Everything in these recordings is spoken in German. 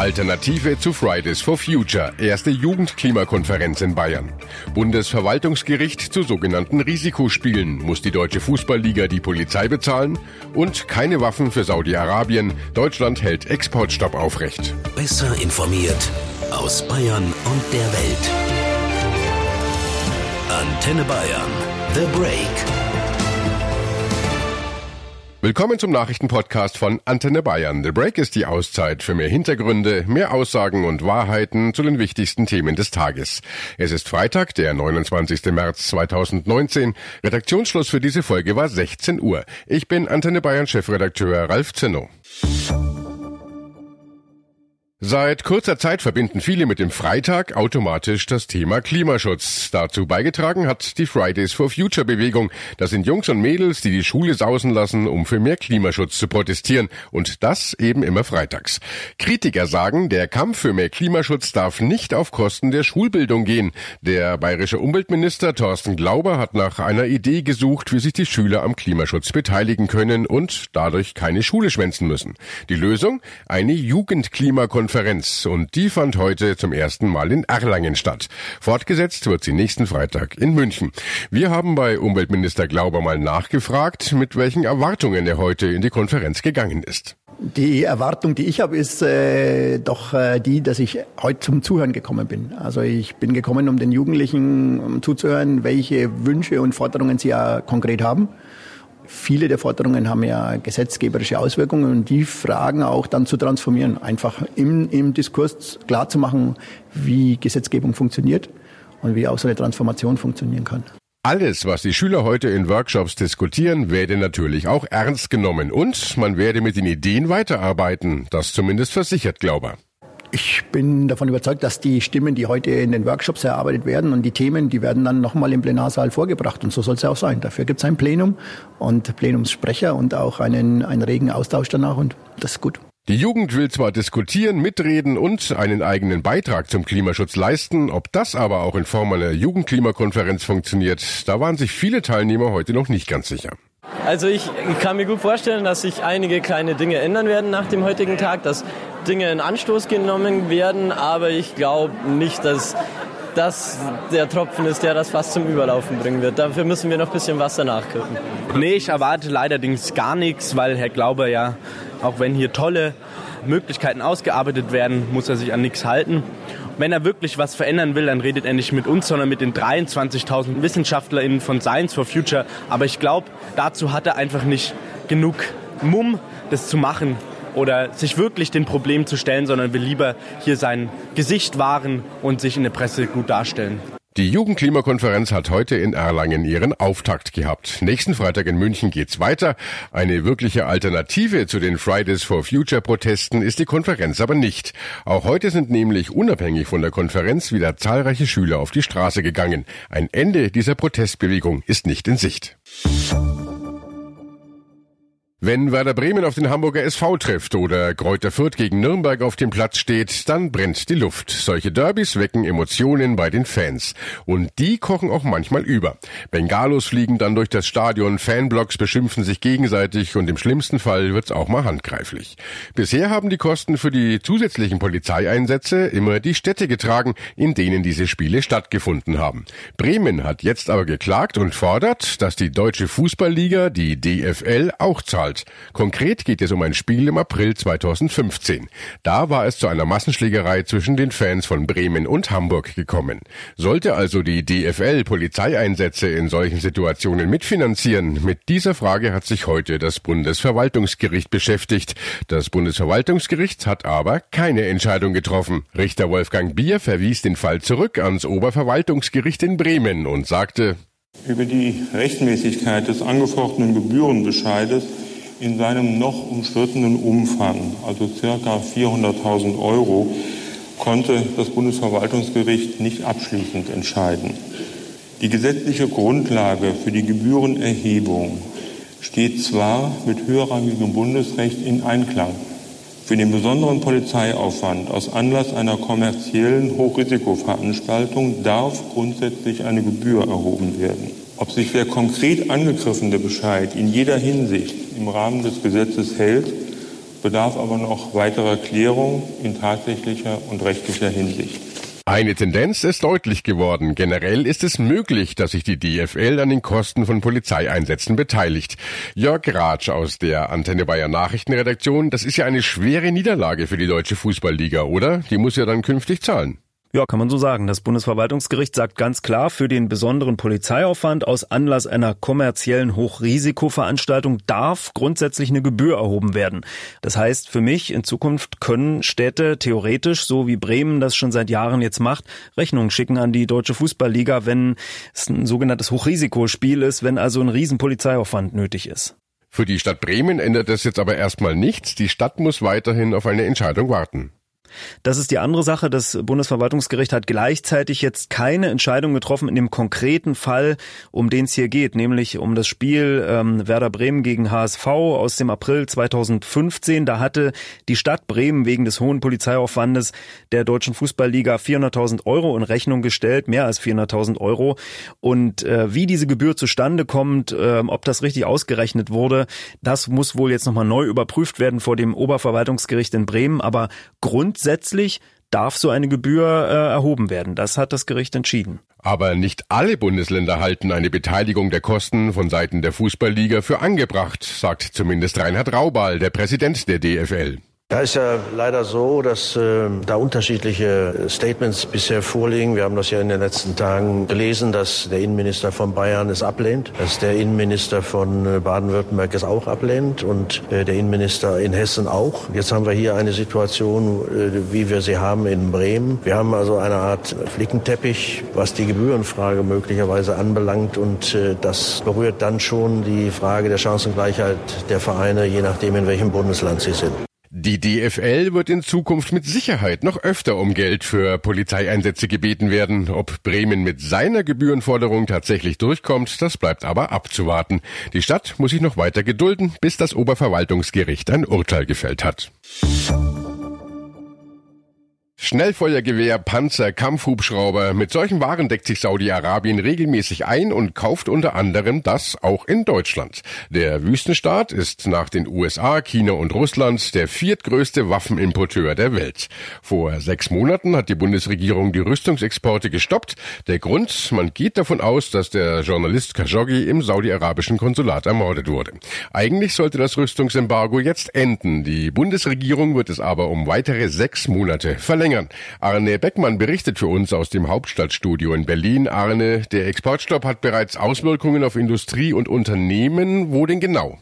Alternative zu Fridays for Future, erste Jugendklimakonferenz in Bayern. Bundesverwaltungsgericht zu sogenannten Risikospielen. Muss die deutsche Fußballliga die Polizei bezahlen? Und keine Waffen für Saudi-Arabien. Deutschland hält Exportstopp aufrecht. Besser informiert aus Bayern und der Welt. Antenne Bayern. The Break. Willkommen zum Nachrichtenpodcast von Antenne Bayern. The Break ist die Auszeit für mehr Hintergründe, mehr Aussagen und Wahrheiten zu den wichtigsten Themen des Tages. Es ist Freitag, der 29. März 2019. Redaktionsschluss für diese Folge war 16 Uhr. Ich bin Antenne Bayern Chefredakteur Ralf Zinno. Seit kurzer Zeit verbinden viele mit dem Freitag automatisch das Thema Klimaschutz. Dazu beigetragen hat die Fridays for Future Bewegung. Das sind Jungs und Mädels, die die Schule sausen lassen, um für mehr Klimaschutz zu protestieren. Und das eben immer freitags. Kritiker sagen, der Kampf für mehr Klimaschutz darf nicht auf Kosten der Schulbildung gehen. Der bayerische Umweltminister Thorsten Glauber hat nach einer Idee gesucht, wie sich die Schüler am Klimaschutz beteiligen können und dadurch keine Schule schwänzen müssen. Die Lösung? Eine Jugendklimakonferenz Konferenz und die fand heute zum ersten Mal in Erlangen statt. Fortgesetzt wird sie nächsten Freitag in München. Wir haben bei Umweltminister Glauber mal nachgefragt, mit welchen Erwartungen er heute in die Konferenz gegangen ist. Die Erwartung, die ich habe, ist äh, doch äh, die, dass ich heute zum Zuhören gekommen bin. Also ich bin gekommen, um den Jugendlichen um zuzuhören, welche Wünsche und Forderungen sie ja konkret haben. Viele der Forderungen haben ja gesetzgeberische Auswirkungen und die Fragen auch dann zu transformieren, einfach im, im Diskurs klar zu machen, wie Gesetzgebung funktioniert und wie auch so eine Transformation funktionieren kann. Alles, was die Schüler heute in Workshops diskutieren, werde natürlich auch ernst genommen und man werde mit den Ideen weiterarbeiten. Das zumindest versichert Glauber. Ich bin davon überzeugt, dass die Stimmen, die heute in den Workshops erarbeitet werden und die Themen, die werden dann nochmal im Plenarsaal vorgebracht. Und so soll es ja auch sein. Dafür gibt es ein Plenum und Plenumssprecher und auch einen, einen regen Austausch danach und das ist gut. Die Jugend will zwar diskutieren, mitreden und einen eigenen Beitrag zum Klimaschutz leisten, ob das aber auch in Form einer Jugendklimakonferenz funktioniert, da waren sich viele Teilnehmer heute noch nicht ganz sicher. Also ich kann mir gut vorstellen, dass sich einige kleine Dinge ändern werden nach dem heutigen Tag, dass Dinge in Anstoß genommen werden, aber ich glaube nicht, dass das der Tropfen ist, der das fast zum Überlaufen bringen wird. Dafür müssen wir noch ein bisschen Wasser nachkippen. Nee, ich erwarte leider gar nichts, weil Herr Glauber ja, auch wenn hier tolle Möglichkeiten ausgearbeitet werden, muss er sich an nichts halten wenn er wirklich was verändern will, dann redet er nicht mit uns, sondern mit den 23.000 WissenschaftlerInnen von Science for Future. Aber ich glaube, dazu hat er einfach nicht genug Mumm, das zu machen oder sich wirklich den Problem zu stellen, sondern will lieber hier sein Gesicht wahren und sich in der Presse gut darstellen. Die Jugendklimakonferenz hat heute in Erlangen ihren Auftakt gehabt. Nächsten Freitag in München geht's weiter. Eine wirkliche Alternative zu den Fridays for Future Protesten ist die Konferenz aber nicht. Auch heute sind nämlich unabhängig von der Konferenz wieder zahlreiche Schüler auf die Straße gegangen. Ein Ende dieser Protestbewegung ist nicht in Sicht. Wenn Werder Bremen auf den Hamburger SV trifft oder Kräuter Fürth gegen Nürnberg auf dem Platz steht, dann brennt die Luft. Solche Derbys wecken Emotionen bei den Fans. Und die kochen auch manchmal über. Bengalos fliegen dann durch das Stadion, Fanblocks beschimpfen sich gegenseitig und im schlimmsten Fall wird's auch mal handgreiflich. Bisher haben die Kosten für die zusätzlichen Polizeieinsätze immer die Städte getragen, in denen diese Spiele stattgefunden haben. Bremen hat jetzt aber geklagt und fordert, dass die deutsche Fußballliga, die DFL, auch zahlt Anstalt. Konkret geht es um ein Spiel im April 2015. Da war es zu einer Massenschlägerei zwischen den Fans von Bremen und Hamburg gekommen. Sollte also die DFL Polizeieinsätze in solchen Situationen mitfinanzieren? Mit dieser Frage hat sich heute das Bundesverwaltungsgericht beschäftigt. Das Bundesverwaltungsgericht hat aber keine Entscheidung getroffen. Richter Wolfgang Bier verwies den Fall zurück ans Oberverwaltungsgericht in Bremen und sagte, über die Rechtmäßigkeit des angefochtenen Gebührenbescheides in seinem noch umstrittenen Umfang, also circa 400.000 Euro, konnte das Bundesverwaltungsgericht nicht abschließend entscheiden. Die gesetzliche Grundlage für die Gebührenerhebung steht zwar mit höherrangigem Bundesrecht in Einklang. Für den besonderen Polizeiaufwand aus Anlass einer kommerziellen Hochrisikoveranstaltung darf grundsätzlich eine Gebühr erhoben werden. Ob sich der konkret angegriffene Bescheid in jeder Hinsicht im Rahmen des Gesetzes hält, bedarf aber noch weiterer Klärung in tatsächlicher und rechtlicher Hinsicht. Eine Tendenz ist deutlich geworden. Generell ist es möglich, dass sich die DFL an den Kosten von Polizeieinsätzen beteiligt. Jörg Ratsch aus der Antenne Bayern Nachrichtenredaktion, das ist ja eine schwere Niederlage für die deutsche Fußballliga, oder? Die muss ja dann künftig zahlen. Ja, kann man so sagen. Das Bundesverwaltungsgericht sagt ganz klar, für den besonderen Polizeiaufwand aus Anlass einer kommerziellen Hochrisikoveranstaltung darf grundsätzlich eine Gebühr erhoben werden. Das heißt für mich, in Zukunft können Städte theoretisch, so wie Bremen das schon seit Jahren jetzt macht, Rechnungen schicken an die Deutsche Fußballliga, wenn es ein sogenanntes Hochrisikospiel ist, wenn also ein Riesenpolizeiaufwand nötig ist. Für die Stadt Bremen ändert das jetzt aber erstmal nichts. Die Stadt muss weiterhin auf eine Entscheidung warten. Das ist die andere Sache. Das Bundesverwaltungsgericht hat gleichzeitig jetzt keine Entscheidung getroffen in dem konkreten Fall, um den es hier geht, nämlich um das Spiel ähm, Werder Bremen gegen HSV aus dem April 2015. Da hatte die Stadt Bremen wegen des hohen Polizeiaufwandes der deutschen Fußballliga 400.000 Euro in Rechnung gestellt, mehr als 400.000 Euro. Und äh, wie diese Gebühr zustande kommt, äh, ob das richtig ausgerechnet wurde, das muss wohl jetzt nochmal neu überprüft werden vor dem Oberverwaltungsgericht in Bremen. Aber Grund grundsätzlich darf so eine Gebühr äh, erhoben werden. Das hat das Gericht entschieden. Aber nicht alle Bundesländer halten eine Beteiligung der Kosten von Seiten der Fußballliga für angebracht, sagt zumindest Reinhard Raubal, der Präsident der DFL. Ja, ist ja leider so, dass äh, da unterschiedliche Statements bisher vorliegen. Wir haben das ja in den letzten Tagen gelesen, dass der Innenminister von Bayern es ablehnt, dass der Innenminister von äh, Baden-Württemberg es auch ablehnt und äh, der Innenminister in Hessen auch. Jetzt haben wir hier eine Situation, äh, wie wir sie haben in Bremen. Wir haben also eine Art Flickenteppich, was die Gebührenfrage möglicherweise anbelangt und äh, das berührt dann schon die Frage der Chancengleichheit der Vereine, je nachdem, in welchem Bundesland sie sind. Die DFL wird in Zukunft mit Sicherheit noch öfter um Geld für Polizeieinsätze gebeten werden. Ob Bremen mit seiner Gebührenforderung tatsächlich durchkommt, das bleibt aber abzuwarten. Die Stadt muss sich noch weiter gedulden, bis das Oberverwaltungsgericht ein Urteil gefällt hat. Schnellfeuergewehr, Panzer, Kampfhubschrauber. Mit solchen Waren deckt sich Saudi-Arabien regelmäßig ein und kauft unter anderem das auch in Deutschland. Der Wüstenstaat ist nach den USA, China und Russland der viertgrößte Waffenimporteur der Welt. Vor sechs Monaten hat die Bundesregierung die Rüstungsexporte gestoppt. Der Grund, man geht davon aus, dass der Journalist Khashoggi im saudi-arabischen Konsulat ermordet wurde. Eigentlich sollte das Rüstungsembargo jetzt enden. Die Bundesregierung wird es aber um weitere sechs Monate verlängern verlängern. Arne Beckmann berichtet für uns aus dem Hauptstadtstudio in Berlin. Arne, der Exportstopp hat bereits Auswirkungen auf Industrie und Unternehmen. Wo denn genau?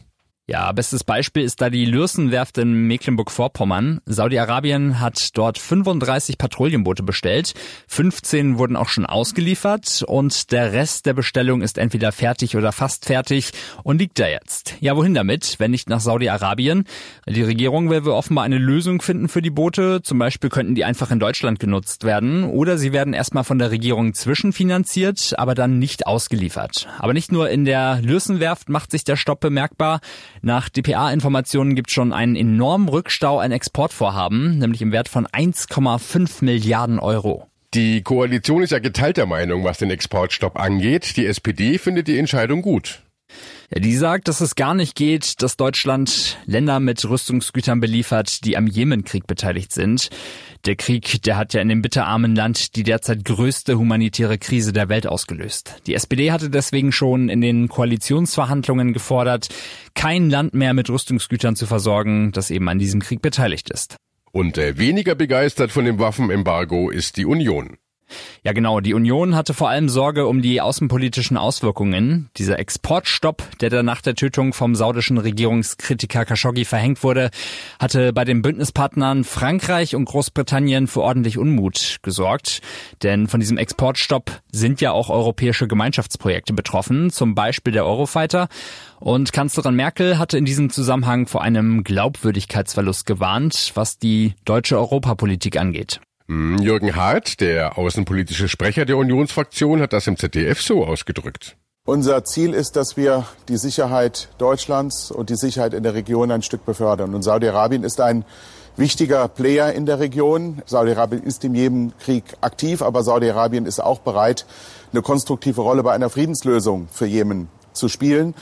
Ja, bestes Beispiel ist da die Lürsenwerft in Mecklenburg-Vorpommern. Saudi-Arabien hat dort 35 Patrouillenboote bestellt. 15 wurden auch schon ausgeliefert und der Rest der Bestellung ist entweder fertig oder fast fertig und liegt da jetzt. Ja, wohin damit, wenn nicht nach Saudi-Arabien? Die Regierung will wohl offenbar eine Lösung finden für die Boote. Zum Beispiel könnten die einfach in Deutschland genutzt werden oder sie werden erstmal von der Regierung zwischenfinanziert, aber dann nicht ausgeliefert. Aber nicht nur in der Lürsenwerft macht sich der Stopp bemerkbar. Nach DPA-Informationen gibt es schon einen enormen Rückstau an Exportvorhaben, nämlich im Wert von 1,5 Milliarden Euro. Die Koalition ist ja geteilter Meinung, was den Exportstopp angeht. Die SPD findet die Entscheidung gut. Ja, die sagt, dass es gar nicht geht, dass Deutschland Länder mit Rüstungsgütern beliefert, die am Jemenkrieg beteiligt sind. Der Krieg, der hat ja in dem bitterarmen Land die derzeit größte humanitäre Krise der Welt ausgelöst. Die SPD hatte deswegen schon in den Koalitionsverhandlungen gefordert, kein Land mehr mit Rüstungsgütern zu versorgen, das eben an diesem Krieg beteiligt ist. Und weniger begeistert von dem Waffenembargo ist die Union. Ja, genau. Die Union hatte vor allem Sorge um die außenpolitischen Auswirkungen. Dieser Exportstopp, der dann nach der Tötung vom saudischen Regierungskritiker Khashoggi verhängt wurde, hatte bei den Bündnispartnern Frankreich und Großbritannien für ordentlich Unmut gesorgt. Denn von diesem Exportstopp sind ja auch europäische Gemeinschaftsprojekte betroffen, zum Beispiel der Eurofighter. Und Kanzlerin Merkel hatte in diesem Zusammenhang vor einem Glaubwürdigkeitsverlust gewarnt, was die deutsche Europapolitik angeht. Hm, Jürgen Hart, der außenpolitische Sprecher der Unionsfraktion, hat das im ZDF so ausgedrückt. Unser Ziel ist, dass wir die Sicherheit Deutschlands und die Sicherheit in der Region ein Stück befördern. Und Saudi-Arabien ist ein wichtiger Player in der Region. Saudi-Arabien ist in jedem Krieg aktiv, aber Saudi-Arabien ist auch bereit, eine konstruktive Rolle bei einer Friedenslösung für Jemen zu spielen.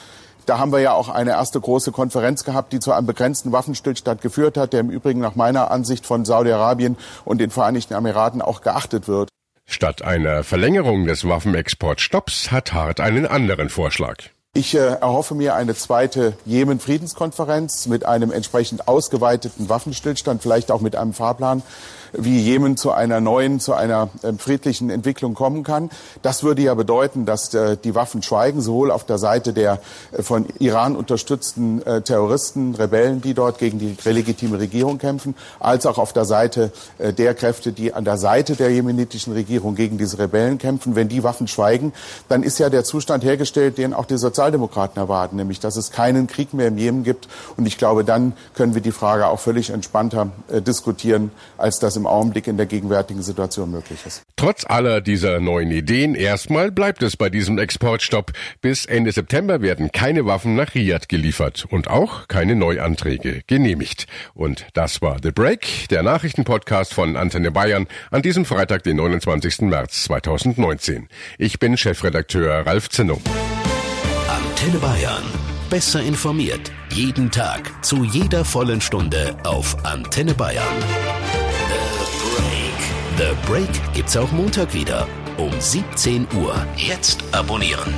Da haben wir ja auch eine erste große Konferenz gehabt, die zu einem begrenzten Waffenstillstand geführt hat, der im Übrigen nach meiner Ansicht von Saudi-Arabien und den Vereinigten Emiraten auch geachtet wird. Statt einer Verlängerung des Waffenexportstopps hat Hart einen anderen Vorschlag. Ich äh, erhoffe mir eine zweite Jemen-Friedenskonferenz mit einem entsprechend ausgeweiteten Waffenstillstand, vielleicht auch mit einem Fahrplan wie Jemen zu einer neuen, zu einer äh, friedlichen Entwicklung kommen kann. Das würde ja bedeuten, dass äh, die Waffen schweigen, sowohl auf der Seite der äh, von Iran unterstützten Terroristen, Rebellen, die dort gegen die legitime Regierung kämpfen, als auch auf der Seite der Kräfte, die an der Seite der jemenitischen Regierung gegen diese Rebellen kämpfen. Wenn die Waffen schweigen, dann ist ja der Zustand hergestellt, den auch die Sozialdemokraten erwarten, nämlich dass es keinen Krieg mehr im Jemen gibt. Und ich glaube, dann können wir die Frage auch völlig entspannter diskutieren, als das im Augenblick in der gegenwärtigen Situation möglich ist. Trotz aller dieser neuen Ideen, erstmal bleibt es bei diesem Exportstopp. Bis Ende September werden keine Waffen nach Riyadh geliefert und auch keine Neuanträge genehmigt. Und das war The Break, der Nachrichtenpodcast von Antenne Bayern an diesem Freitag, den 29. März 2019. Ich bin Chefredakteur Ralf Zinno. Antenne Bayern. Besser informiert. Jeden Tag. Zu jeder vollen Stunde auf Antenne Bayern. The Break gibt's auch Montag wieder um 17 Uhr. Jetzt abonnieren.